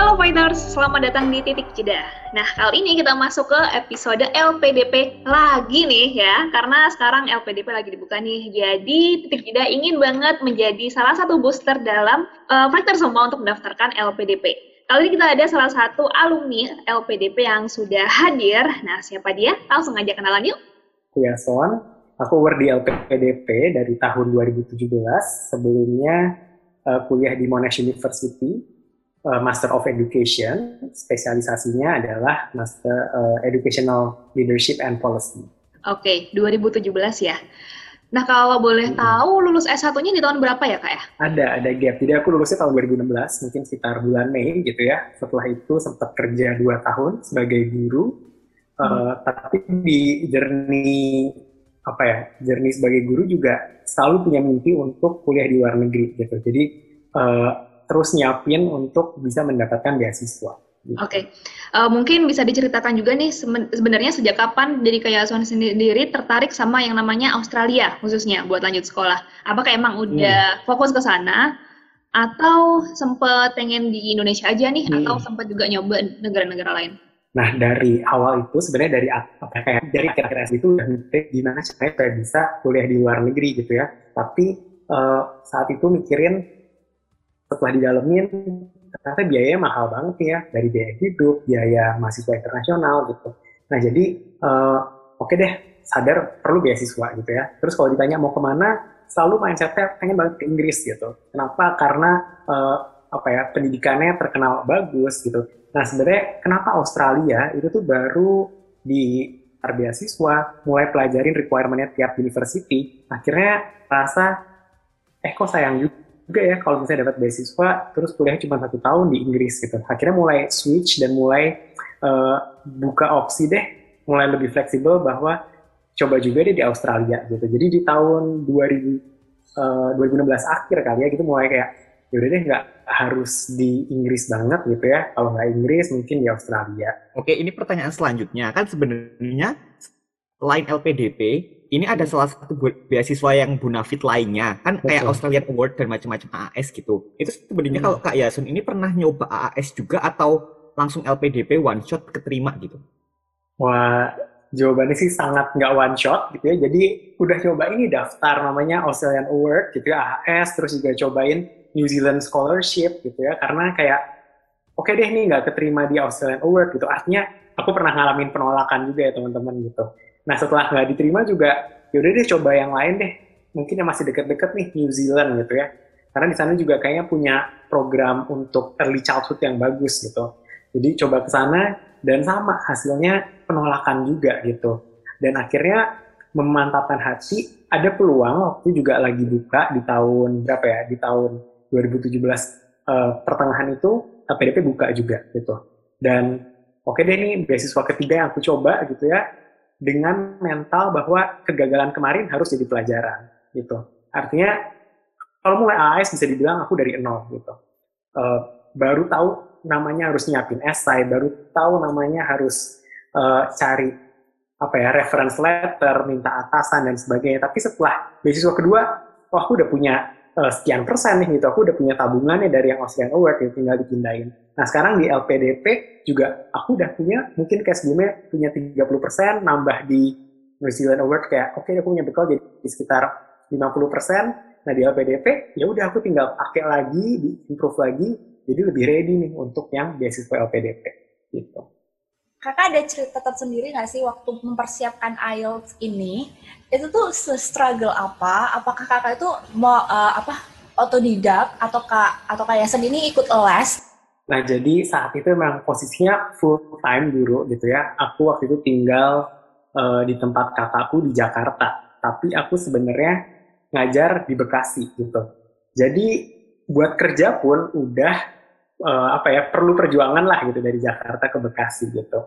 Halo Fighters, selamat datang di Titik Jeda. Nah, kali ini kita masuk ke episode LPDP lagi nih ya, karena sekarang LPDP lagi dibuka nih. Jadi, Titik Jeda ingin banget menjadi salah satu booster dalam uh, Fighter semua untuk mendaftarkan LPDP. Kali ini kita ada salah satu alumni LPDP yang sudah hadir. Nah, siapa dia? Langsung aja kenalan yuk. Ya, Son. Aku work di LPDP dari tahun 2017. Sebelumnya uh, kuliah di Monash University uh, Master of Education, spesialisasinya adalah Master uh, Educational Leadership and Policy. Oke, okay, 2017 ya. Nah, kalau boleh hmm. tahu lulus S1-nya di tahun berapa ya, Kak ya? Ada, ada gap. Jadi aku lulusnya tahun 2016, mungkin sekitar bulan Mei gitu ya. Setelah itu sempat kerja 2 tahun sebagai guru. Hmm. Uh, tapi di journey apa ya, journey sebagai guru juga selalu punya mimpi untuk kuliah di luar negeri gitu. Jadi uh, terus nyiapin untuk bisa mendapatkan beasiswa. Gitu. Oke, okay. uh, eh, mungkin bisa diceritakan juga nih sebenarnya sejak kapan dari kayak Son sendiri tertarik sama yang namanya Australia khususnya buat lanjut sekolah? Apakah emang udah hmm. fokus ke sana atau sempet pengen di Indonesia aja nih hmm. atau sempat juga nyoba negara-negara lain? Nah dari awal itu sebenarnya dari apa kayak dari akhir-akhir itu udah mikir gimana supaya bisa kuliah di luar negeri gitu ya. Tapi uh, saat itu mikirin setelah didalemin ternyata biayanya mahal banget ya dari biaya hidup, biaya mahasiswa internasional gitu. Nah jadi uh, oke okay deh sadar perlu beasiswa gitu ya. Terus kalau ditanya mau ke mana, selalu mindsetnya pengen banget ke Inggris gitu. Kenapa? Karena uh, apa ya pendidikannya terkenal bagus gitu. Nah sebenarnya kenapa Australia itu tuh baru di beasiswa, mulai pelajarin requirementnya tiap university, akhirnya rasa eh kok sayang juga juga ya kalau misalnya dapat beasiswa terus kuliah cuma satu tahun di Inggris gitu. Akhirnya mulai switch dan mulai uh, buka opsi deh mulai lebih fleksibel bahwa coba juga deh di Australia gitu. Jadi di tahun 2000 uh, 2016 akhir kali ya gitu mulai kayak yaudah deh nggak harus di Inggris banget gitu ya. Kalau nggak Inggris mungkin di Australia. Oke ini pertanyaan selanjutnya. Kan sebenarnya lain LPDP ini ada salah satu beasiswa yang bonafit lainnya. Kan kayak Betul. Australian Award dan macam-macam AAS gitu. Itu sebenarnya hmm. kalau Kak Yasun ini pernah nyoba AAS juga atau langsung LPDP one shot keterima gitu? Wah jawabannya sih sangat nggak one shot gitu ya. Jadi udah coba ini daftar namanya Australian Award gitu ya AAS terus juga cobain New Zealand Scholarship gitu ya. Karena kayak oke okay deh nih nggak keterima di Australian Award gitu. Artinya aku pernah ngalamin penolakan juga ya teman-teman gitu Nah setelah nggak diterima juga, yaudah deh coba yang lain deh. Mungkin yang masih deket-deket nih New Zealand gitu ya. Karena di sana juga kayaknya punya program untuk early childhood yang bagus gitu. Jadi coba ke sana dan sama hasilnya penolakan juga gitu. Dan akhirnya memantapkan hati, ada peluang waktu juga lagi buka di tahun berapa ya? Di tahun 2017 uh, eh, pertengahan itu LPDP buka juga gitu. Dan oke okay deh nih beasiswa ketiga yang aku coba gitu ya dengan mental bahwa kegagalan kemarin harus jadi pelajaran gitu. Artinya kalau mulai AS bisa dibilang aku dari nol gitu. Uh, baru tahu namanya harus nyiapin esai, baru tahu namanya harus uh, cari apa ya reference letter, minta atasan dan sebagainya. Tapi setelah beasiswa kedua, oh aku udah punya uh, sekian persen nih gitu, aku udah punya tabungannya dari yang Australian Award yang tinggal dipindahin. Nah sekarang di LPDP juga aku udah punya mungkin kayak sebelumnya punya 30% nambah di New Zealand Award kayak oke okay, aku punya bekal jadi sekitar 50%. Nah di LPDP ya udah aku tinggal pakai lagi, di improve lagi, jadi lebih ready nih untuk yang beasiswa LPDP gitu. Kakak ada cerita tersendiri nggak sih waktu mempersiapkan IELTS ini? Itu tuh struggle apa? Apakah kakak itu mau uh, apa otodidak atau kak atau kayak sendiri ikut les Nah, jadi saat itu memang posisinya full time guru gitu ya. Aku waktu itu tinggal uh, di tempat kakakku di Jakarta, tapi aku sebenarnya ngajar di Bekasi gitu. Jadi buat kerja pun udah uh, apa ya perlu perjuangan lah gitu dari Jakarta ke Bekasi gitu.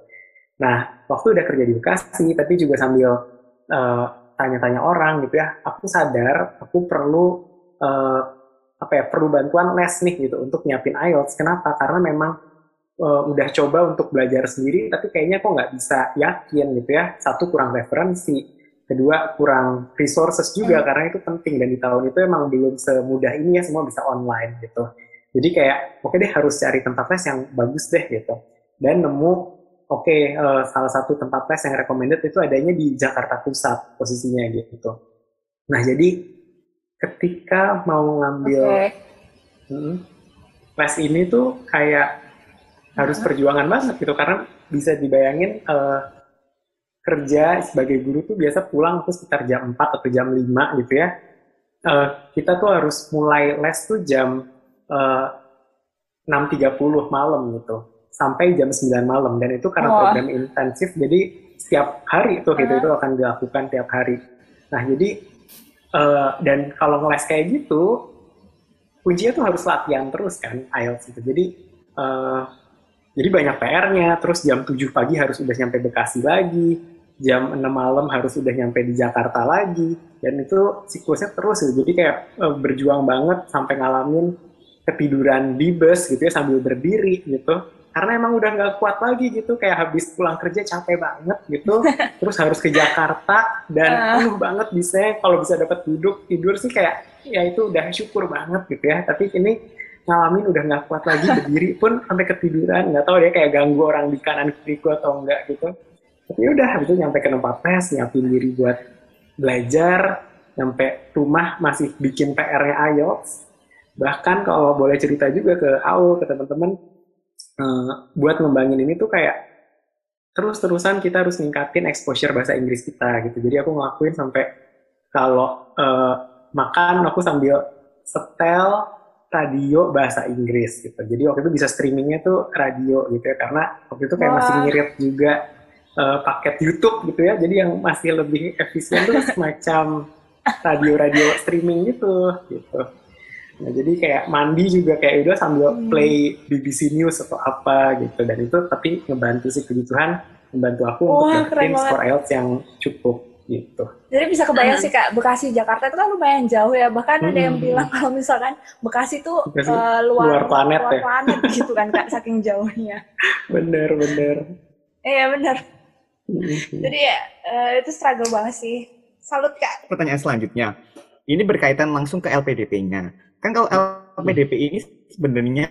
Nah, waktu udah kerja di Bekasi, tapi juga sambil uh, tanya-tanya orang gitu ya, aku sadar aku perlu uh, apa ya perlu bantuan les nih gitu untuk nyiapin IELTS. Kenapa? Karena memang uh, udah coba untuk belajar sendiri, tapi kayaknya kok nggak bisa yakin gitu ya. Satu kurang referensi, kedua kurang resources juga hmm. karena itu penting dan di tahun itu emang belum semudah ini ya semua bisa online gitu. Jadi kayak oke deh harus cari tempat les yang bagus deh gitu. Dan nemu oke okay, uh, eh, salah satu tempat les yang recommended itu adanya di Jakarta Pusat posisinya gitu. Nah jadi ketika mau ngambil okay. hmm, les ini tuh kayak harus perjuangan banget gitu karena bisa dibayangin uh, kerja sebagai guru tuh biasa pulang tuh sekitar jam 4 atau jam 5 gitu ya. Uh, kita tuh harus mulai les tuh jam uh, eh, 6.30 malam gitu. Sampai jam 9 malam. Dan itu karena oh. program intensif, jadi setiap hari itu gitu, itu akan dilakukan tiap hari. Nah jadi, uh, dan kalau ngeles kayak gitu, kuncinya tuh harus latihan terus kan, IELTS gitu. Jadi, uh, jadi banyak PR-nya, terus jam 7 pagi harus udah nyampe Bekasi lagi, jam 6 malam harus udah nyampe di Jakarta lagi dan itu siklusnya terus gitu. jadi kayak uh, berjuang banget sampai ngalamin ketiduran di bus gitu ya sambil berdiri gitu. Karena emang udah nggak kuat lagi gitu kayak habis pulang kerja capek banget gitu. Terus harus ke Jakarta dan penuh banget bisa kalau bisa dapat duduk tidur sih kayak ya itu udah syukur banget gitu ya. Tapi ini ngalamin udah nggak kuat lagi berdiri pun sampai ketiduran nggak tahu dia kayak ganggu orang di kanan kiriku atau enggak gitu. Tapi udah habis itu nyampe ke tempat tes nyiapin diri buat belajar. Nyampe rumah masih bikin PR-nya IELTS bahkan kalau boleh cerita juga ke Aul ke teman-teman uh, buat ngembangin ini tuh kayak terus-terusan kita harus ningkatin exposure bahasa Inggris kita gitu jadi aku ngelakuin sampai kalau uh, makan aku sambil setel radio bahasa Inggris gitu jadi waktu itu bisa streamingnya tuh radio gitu ya karena waktu itu kayak Wah. masih ngirit juga uh, paket YouTube gitu ya. Jadi yang masih lebih efisien tuh semacam radio-radio streaming gitu gitu. Nah, jadi kayak mandi juga kayak udah sambil hmm. play BBC News atau apa gitu dan itu tapi ngebantu sih kebutuhan membantu aku oh, untuk dapetin skor IELTS yang cukup gitu. Jadi bisa kebayang hmm. sih kak, Bekasi Jakarta itu kan lumayan jauh ya. Bahkan hmm. ada yang hmm. bilang kalau misalkan Bekasi tuh Bekasi uh, luar, luar planet luar ya. planet gitu kan kak, saking jauhnya. bener bener. Iya bener. Jadi ya uh, itu struggle banget sih. Salut kak. Pertanyaan selanjutnya, ini berkaitan langsung ke LPDP-nya. Kan kalau LPDP ini sebenarnya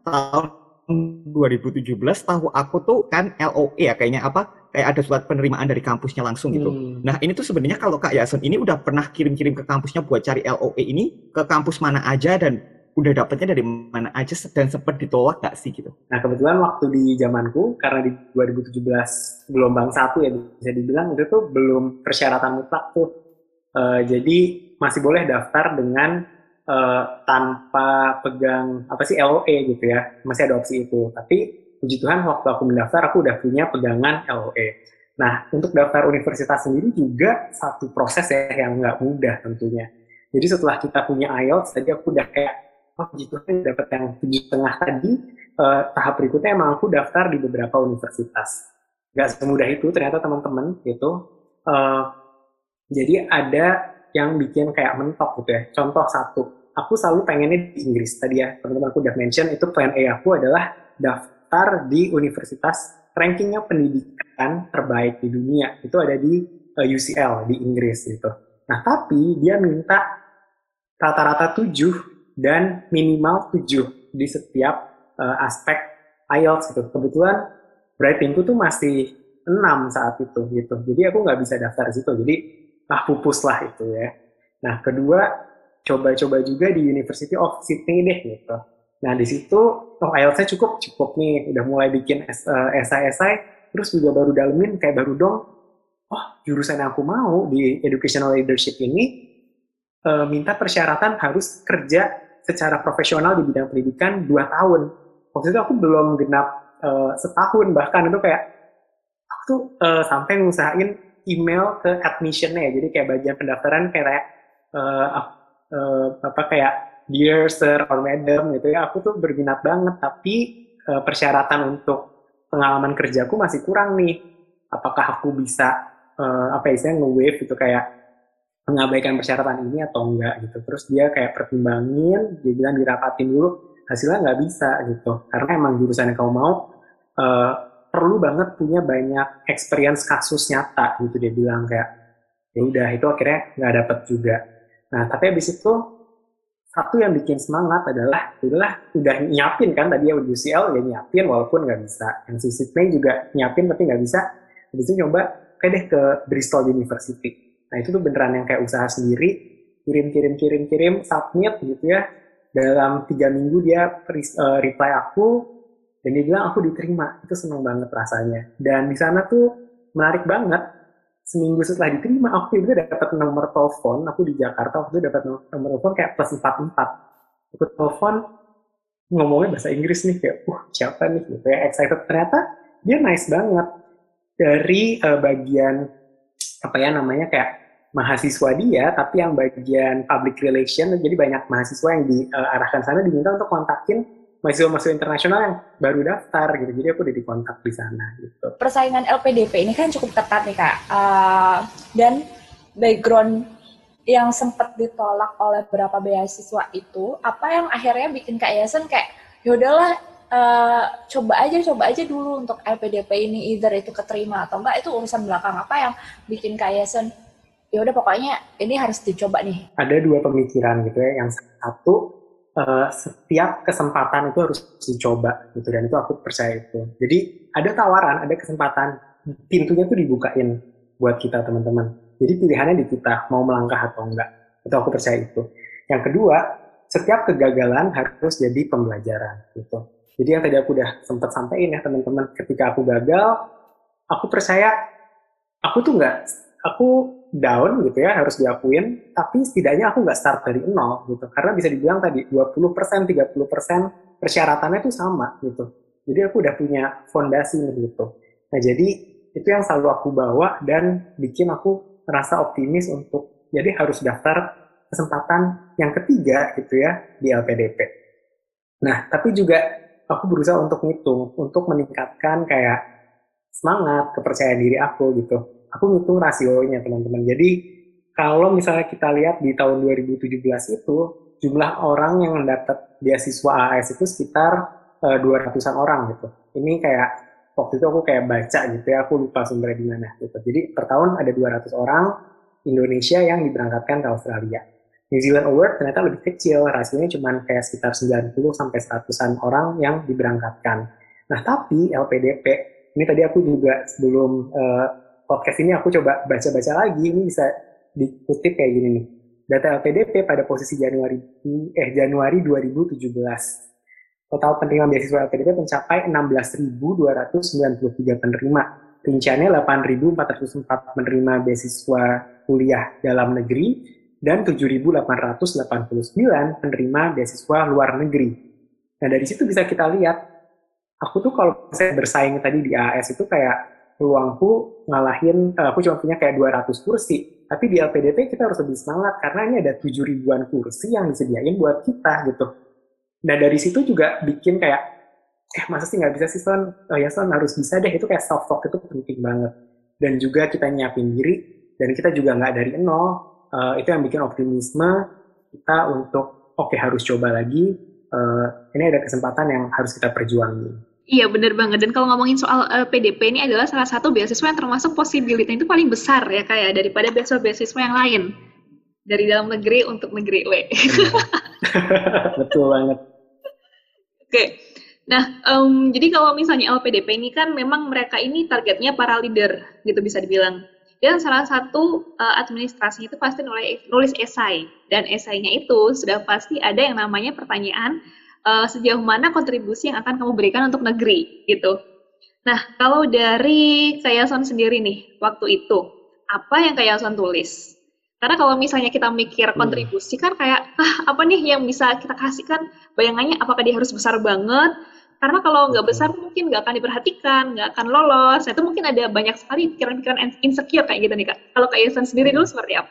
tahun 2017 tahu aku tuh kan LOE ya kayaknya apa kayak ada surat penerimaan dari kampusnya langsung gitu. Hmm. Nah ini tuh sebenarnya kalau Kak Yason ini udah pernah kirim-kirim ke kampusnya buat cari LOE ini ke kampus mana aja dan udah dapetnya dari mana aja dan sempat ditolak gak sih gitu? Nah kebetulan waktu di zamanku karena di 2017 gelombang satu ya bisa dibilang itu tuh belum persyaratan mutlak tuh. Uh, jadi masih boleh daftar dengan uh, tanpa pegang apa sih LOE gitu ya masih ada opsi itu. Tapi puji Tuhan waktu aku mendaftar aku udah punya pegangan LOE. Nah untuk daftar universitas sendiri juga satu proses ya yang nggak mudah tentunya. Jadi setelah kita punya IELTS tadi aku udah kayak oh gitu kan dapat yang tujuh setengah tadi uh, tahap berikutnya emang aku daftar di beberapa universitas Gak semudah itu ternyata teman-teman gitu uh, jadi ada yang bikin kayak mentok gitu ya contoh satu aku selalu pengennya di Inggris tadi ya teman-teman aku udah mention itu plan A aku adalah daftar di universitas rankingnya pendidikan terbaik di dunia itu ada di uh, eh, UCL di Inggris gitu nah tapi dia minta rata-rata 7 dan minimal 7 di setiap uh, aspek IELTS gitu. Kebetulan writingku tuh masih 6 saat itu gitu. Jadi aku nggak bisa daftar di situ. Jadi ah pupus lah itu ya. Nah kedua coba-coba juga di University of Sydney deh gitu. Nah di situ oh IELTS-nya cukup cukup nih. Udah mulai bikin uh, esai-esai. Terus juga baru dalemin kayak baru dong. Oh jurusan yang aku mau di educational leadership ini uh, minta persyaratan harus kerja secara profesional di bidang pendidikan dua tahun. Waktu itu aku belum genap uh, setahun bahkan itu kayak aku tuh uh, sampai ngusahain email ke admissionnya ya. Jadi kayak bagian pendaftaran kayak uh, uh, apa kayak dear sir or madam gitu ya. Aku tuh berminat banget tapi uh, persyaratan untuk pengalaman kerjaku masih kurang nih. Apakah aku bisa uh, apa istilahnya nge-wave gitu kayak mengabaikan persyaratan ini atau enggak gitu. Terus dia kayak pertimbangin, dia bilang dirapatin dulu, hasilnya nggak bisa gitu. Karena emang jurusan yang kamu mau uh, perlu banget punya banyak experience kasus nyata gitu dia bilang kayak ya udah itu akhirnya nggak dapet juga. Nah tapi habis itu satu yang bikin semangat adalah udahlah udah nyiapin kan tadi ya UCL ya nyiapin walaupun nggak bisa. Yang si Sydney juga nyiapin tapi nggak bisa. Habis itu nyoba kayak deh ke Bristol University. Nah itu tuh beneran yang kayak usaha sendiri. Kirim kirim kirim kirim submit gitu ya. Dalam tiga minggu dia uh, reply aku dan dia bilang aku diterima. Itu seneng banget rasanya. Dan di sana tuh menarik banget seminggu setelah diterima aku juga dapat nomor telepon aku di Jakarta waktu itu dapat nomor telepon kayak plus empat empat. Aku telepon ngomongnya bahasa Inggris nih kayak uh siapa nih? Gitu ya excited. Ternyata dia nice banget. Dari uh, bagian apa ya namanya kayak mahasiswa dia tapi yang bagian public relation jadi banyak mahasiswa yang diarahkan sana diminta untuk kontakin mahasiswa-mahasiswa internasional yang baru daftar gitu. Jadi aku udah dikontak di sana gitu. Persaingan LPDP ini kan cukup ketat nih kak. Uh, dan background yang sempat ditolak oleh beberapa beasiswa itu, apa yang akhirnya bikin kak Yasen kayak yaudahlah uh, coba aja coba aja dulu untuk LPDP ini either itu keterima atau enggak itu urusan belakang apa yang bikin kak Yasen ya udah pokoknya ini harus dicoba nih. Ada dua pemikiran gitu ya. Yang satu uh, setiap kesempatan itu harus dicoba gitu dan itu aku percaya itu. Jadi ada tawaran, ada kesempatan, pintunya tuh dibukain buat kita teman-teman. Jadi pilihannya di kita mau melangkah atau enggak. Itu aku percaya itu. Yang kedua, setiap kegagalan harus jadi pembelajaran gitu. Jadi yang tadi aku udah sempat sampaikan ya teman-teman, ketika aku gagal, aku percaya aku tuh enggak, aku down gitu ya harus diakuin. Tapi setidaknya aku nggak start dari nol gitu. Karena bisa dibilang tadi 20% 30% persyaratannya itu sama gitu. Jadi aku udah punya fondasi nih gitu. Nah jadi itu yang selalu aku bawa dan bikin aku merasa optimis untuk jadi harus daftar kesempatan yang ketiga gitu ya di LPDP nah tapi juga aku berusaha untuk ngitung untuk meningkatkan kayak semangat kepercayaan diri aku gitu aku ngitung rasionya teman-teman. Jadi kalau misalnya kita lihat di tahun 2017 itu jumlah orang yang mendapat beasiswa AS itu sekitar uh, eh, 200-an orang gitu. Ini kayak waktu itu aku kayak baca gitu ya, aku lupa sumbernya di mana gitu. Jadi per tahun ada 200 orang Indonesia yang diberangkatkan ke Australia. New Zealand Award ternyata lebih kecil, rasionya cuma kayak sekitar 90 sampai 100-an orang yang diberangkatkan. Nah, tapi LPDP, ini tadi aku juga sebelum uh, podcast ini aku coba baca-baca lagi, ini bisa dikutip kayak gini nih. Data LPDP pada posisi Januari eh Januari 2017. Total penerima beasiswa LPDP mencapai 16.293 penerima. Rinciannya 8.404 penerima beasiswa kuliah dalam negeri dan 7.889 penerima beasiswa luar negeri. Nah dari situ bisa kita lihat, aku tuh kalau saya bersaing tadi di AS itu kayak peluangku ngalahin, uh, aku cuma punya kayak 200 kursi. Tapi di LPDP kita harus lebih semangat karena ini ada 7 ribuan kursi yang disediain buat kita gitu. Nah dari situ juga bikin kayak, eh masa sih nggak bisa sih Son? Oh ya Son harus bisa deh, itu kayak self talk itu penting banget. Dan juga kita nyiapin diri, dan kita juga nggak dari nol. Uh, itu yang bikin optimisme kita untuk, oke okay, harus coba lagi, uh, ini ada kesempatan yang harus kita perjuangin. Iya benar banget dan kalau ngomongin soal uh, eh, PDP ini adalah salah satu beasiswa yang termasuk possibility itu paling besar ya kayak ya, daripada beasiswa-beasiswa yang lain dari dalam negeri untuk negeri W. Betul banget. Oke. Okay. Nah, um, jadi kalau misalnya LPDP ini kan memang mereka ini targetnya para leader gitu bisa dibilang. Dan salah satu uh, administrasi itu pasti nulis, nulis esai dan esainya itu sudah pasti ada yang namanya pertanyaan uh, sejauh mana kontribusi yang akan kamu berikan untuk negeri gitu. Nah, kalau dari Kayason sendiri nih, waktu itu, apa yang Kayason tulis? Karena kalau misalnya kita mikir hmm. kontribusi kan kayak, ah apa nih yang bisa kita kasihkan? Bayangannya apakah dia harus besar banget? Karena kalau nggak besar mungkin nggak akan diperhatikan, nggak akan lolos. Nah, itu mungkin ada banyak sekali pikiran-pikiran insecure kayak gitu nih Kak. Kalau Kayason sendiri dulu seperti apa?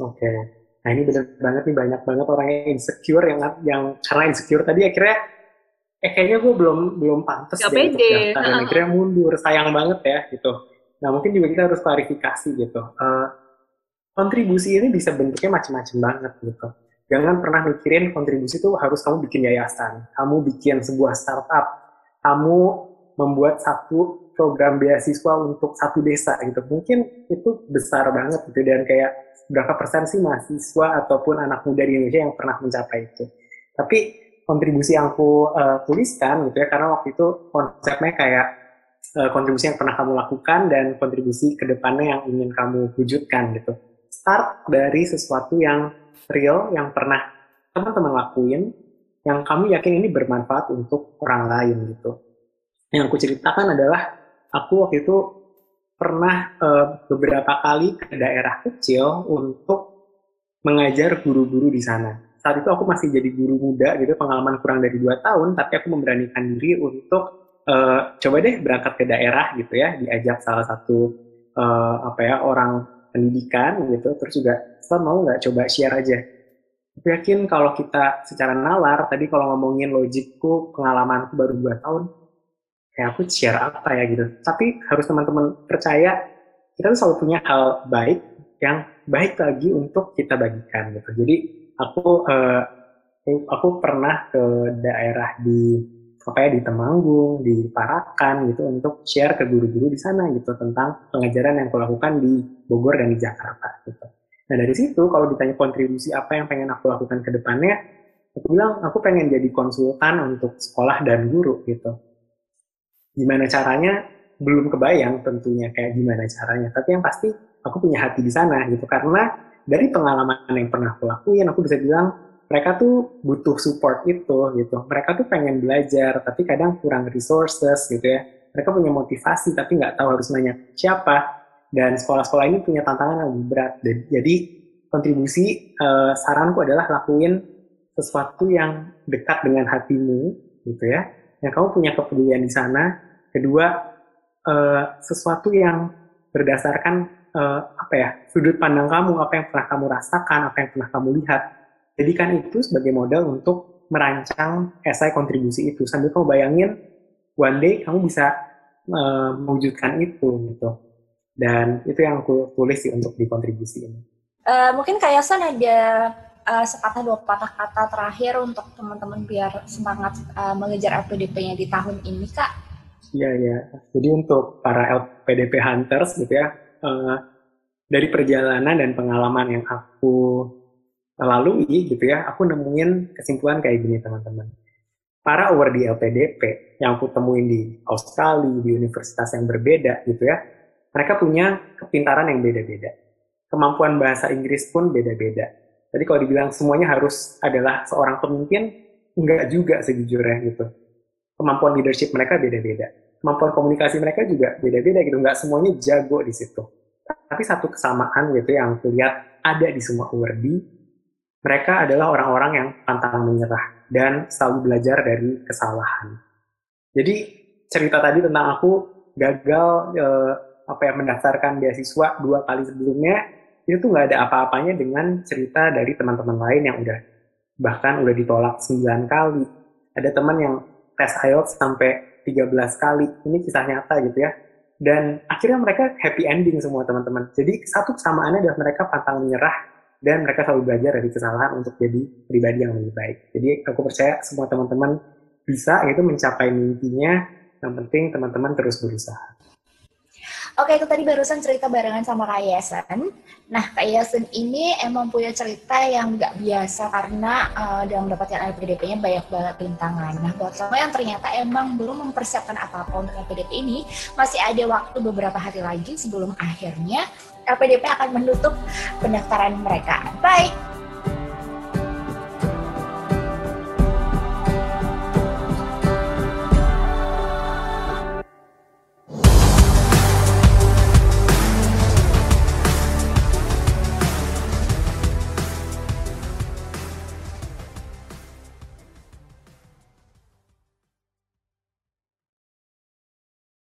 Oke. Okay Nah ini bener banget nih banyak banget orang yang insecure yang yang karena insecure tadi akhirnya eh kayaknya gue belum belum pantas deh untuk daftar dan akhirnya mundur sayang banget ya gitu. Nah mungkin juga kita harus klarifikasi gitu. Uh, kontribusi ini bisa bentuknya macam-macam banget gitu. Jangan pernah mikirin kontribusi itu harus kamu bikin yayasan, kamu bikin sebuah startup, kamu membuat satu program beasiswa untuk satu desa gitu. Mungkin itu besar banget gitu dan kayak berapa persen sih mahasiswa ataupun anak muda di Indonesia yang pernah mencapai itu. Tapi kontribusi yang aku uh, tuliskan gitu ya karena waktu itu konsepnya kayak uh, kontribusi yang pernah kamu lakukan dan kontribusi ke depannya yang ingin kamu wujudkan gitu. Start dari sesuatu yang real yang pernah teman-teman lakuin yang kamu yakin ini bermanfaat untuk orang lain gitu. Yang aku ceritakan adalah aku waktu itu pernah uh, beberapa kali ke daerah kecil untuk mengajar guru-guru di sana. Saat itu aku masih jadi guru muda gitu, pengalaman kurang dari dua tahun, tapi aku memberanikan diri untuk uh, coba deh berangkat ke daerah gitu ya, diajak salah satu uh, apa ya orang pendidikan gitu, terus juga Setelah mau nggak coba share aja. Aku yakin kalau kita secara nalar, tadi kalau ngomongin logikku, pengalamanku baru dua tahun, kayak aku share apa ya gitu. Tapi harus teman-teman percaya kita tuh selalu punya hal baik yang baik lagi untuk kita bagikan gitu. Jadi aku uh, aku pernah ke daerah di apa ya di Temanggung, di Parakan gitu untuk share ke guru-guru di sana gitu tentang pengajaran yang aku lakukan di Bogor dan di Jakarta gitu. Nah dari situ kalau ditanya kontribusi apa yang pengen aku lakukan ke depannya, aku bilang aku pengen jadi konsultan untuk sekolah dan guru gitu gimana caranya belum kebayang tentunya kayak gimana caranya. Tapi yang pasti aku punya hati di sana gitu. Karena dari pengalaman yang pernah aku lakuin aku bisa bilang mereka tuh butuh support itu gitu. Mereka tuh pengen belajar tapi kadang kurang resources gitu ya. Mereka punya motivasi tapi nggak tahu harus nanya siapa. Dan sekolah-sekolah ini punya tantangan yang lebih berat. Jadi kontribusi uh, saranku adalah lakuin sesuatu yang dekat dengan hatimu gitu ya yang kamu punya kepedulian di sana. Kedua, uh, sesuatu yang berdasarkan uh, apa ya sudut pandang kamu, apa yang pernah kamu rasakan, apa yang pernah kamu lihat. Jadikan itu sebagai modal untuk merancang esai kontribusi itu. Sambil kamu bayangin one day kamu bisa uh, mewujudkan itu gitu. Dan itu yang aku tulis sih untuk di kontribusi ini. Uh, mungkin kayak Yasan ada uh, sepatah dua patah kata terakhir untuk teman-teman biar semangat uh, mengejar LPDP-nya di tahun ini, Kak? Iya, iya. Jadi untuk para LPDP Hunters gitu ya, uh, dari perjalanan dan pengalaman yang aku lalui gitu ya, aku nemuin kesimpulan kayak gini teman-teman. Para award di LPDP yang aku temuin di Australia, di universitas yang berbeda gitu ya, mereka punya kepintaran yang beda-beda. Kemampuan bahasa Inggris pun beda-beda jadi kalau dibilang semuanya harus adalah seorang pemimpin, enggak juga sejujurnya gitu. Kemampuan leadership mereka beda-beda. Kemampuan komunikasi mereka juga beda-beda gitu. Enggak semuanya jago di situ. Tapi satu kesamaan gitu yang aku lihat ada di semua awardee, mereka adalah orang-orang yang pantang menyerah dan selalu belajar dari kesalahan. Jadi cerita tadi tentang aku gagal eh, apa ya mendaftarkan beasiswa dua kali sebelumnya itu tuh nggak ada apa-apanya dengan cerita dari teman-teman lain yang udah bahkan udah ditolak 9 kali. Ada teman yang tes IELTS sampai 13 kali. Ini kisah nyata gitu ya. Dan akhirnya mereka happy ending semua teman-teman. Jadi satu kesamaannya adalah mereka pantang menyerah dan mereka selalu belajar dari kesalahan untuk jadi pribadi yang lebih baik. Jadi aku percaya semua teman-teman bisa itu mencapai mimpinya. Yang penting teman-teman terus berusaha. Oke, itu tadi barusan cerita barengan sama Kak Yasen. Nah, Kak Yasen ini emang punya cerita yang nggak biasa karena uh, dalam mendapatkan LPDP-nya banyak banget rintangan. Nah, buat kamu yang ternyata emang belum mempersiapkan apa-apa untuk LPDP ini, masih ada waktu beberapa hari lagi sebelum akhirnya LPDP akan menutup pendaftaran mereka. Baik,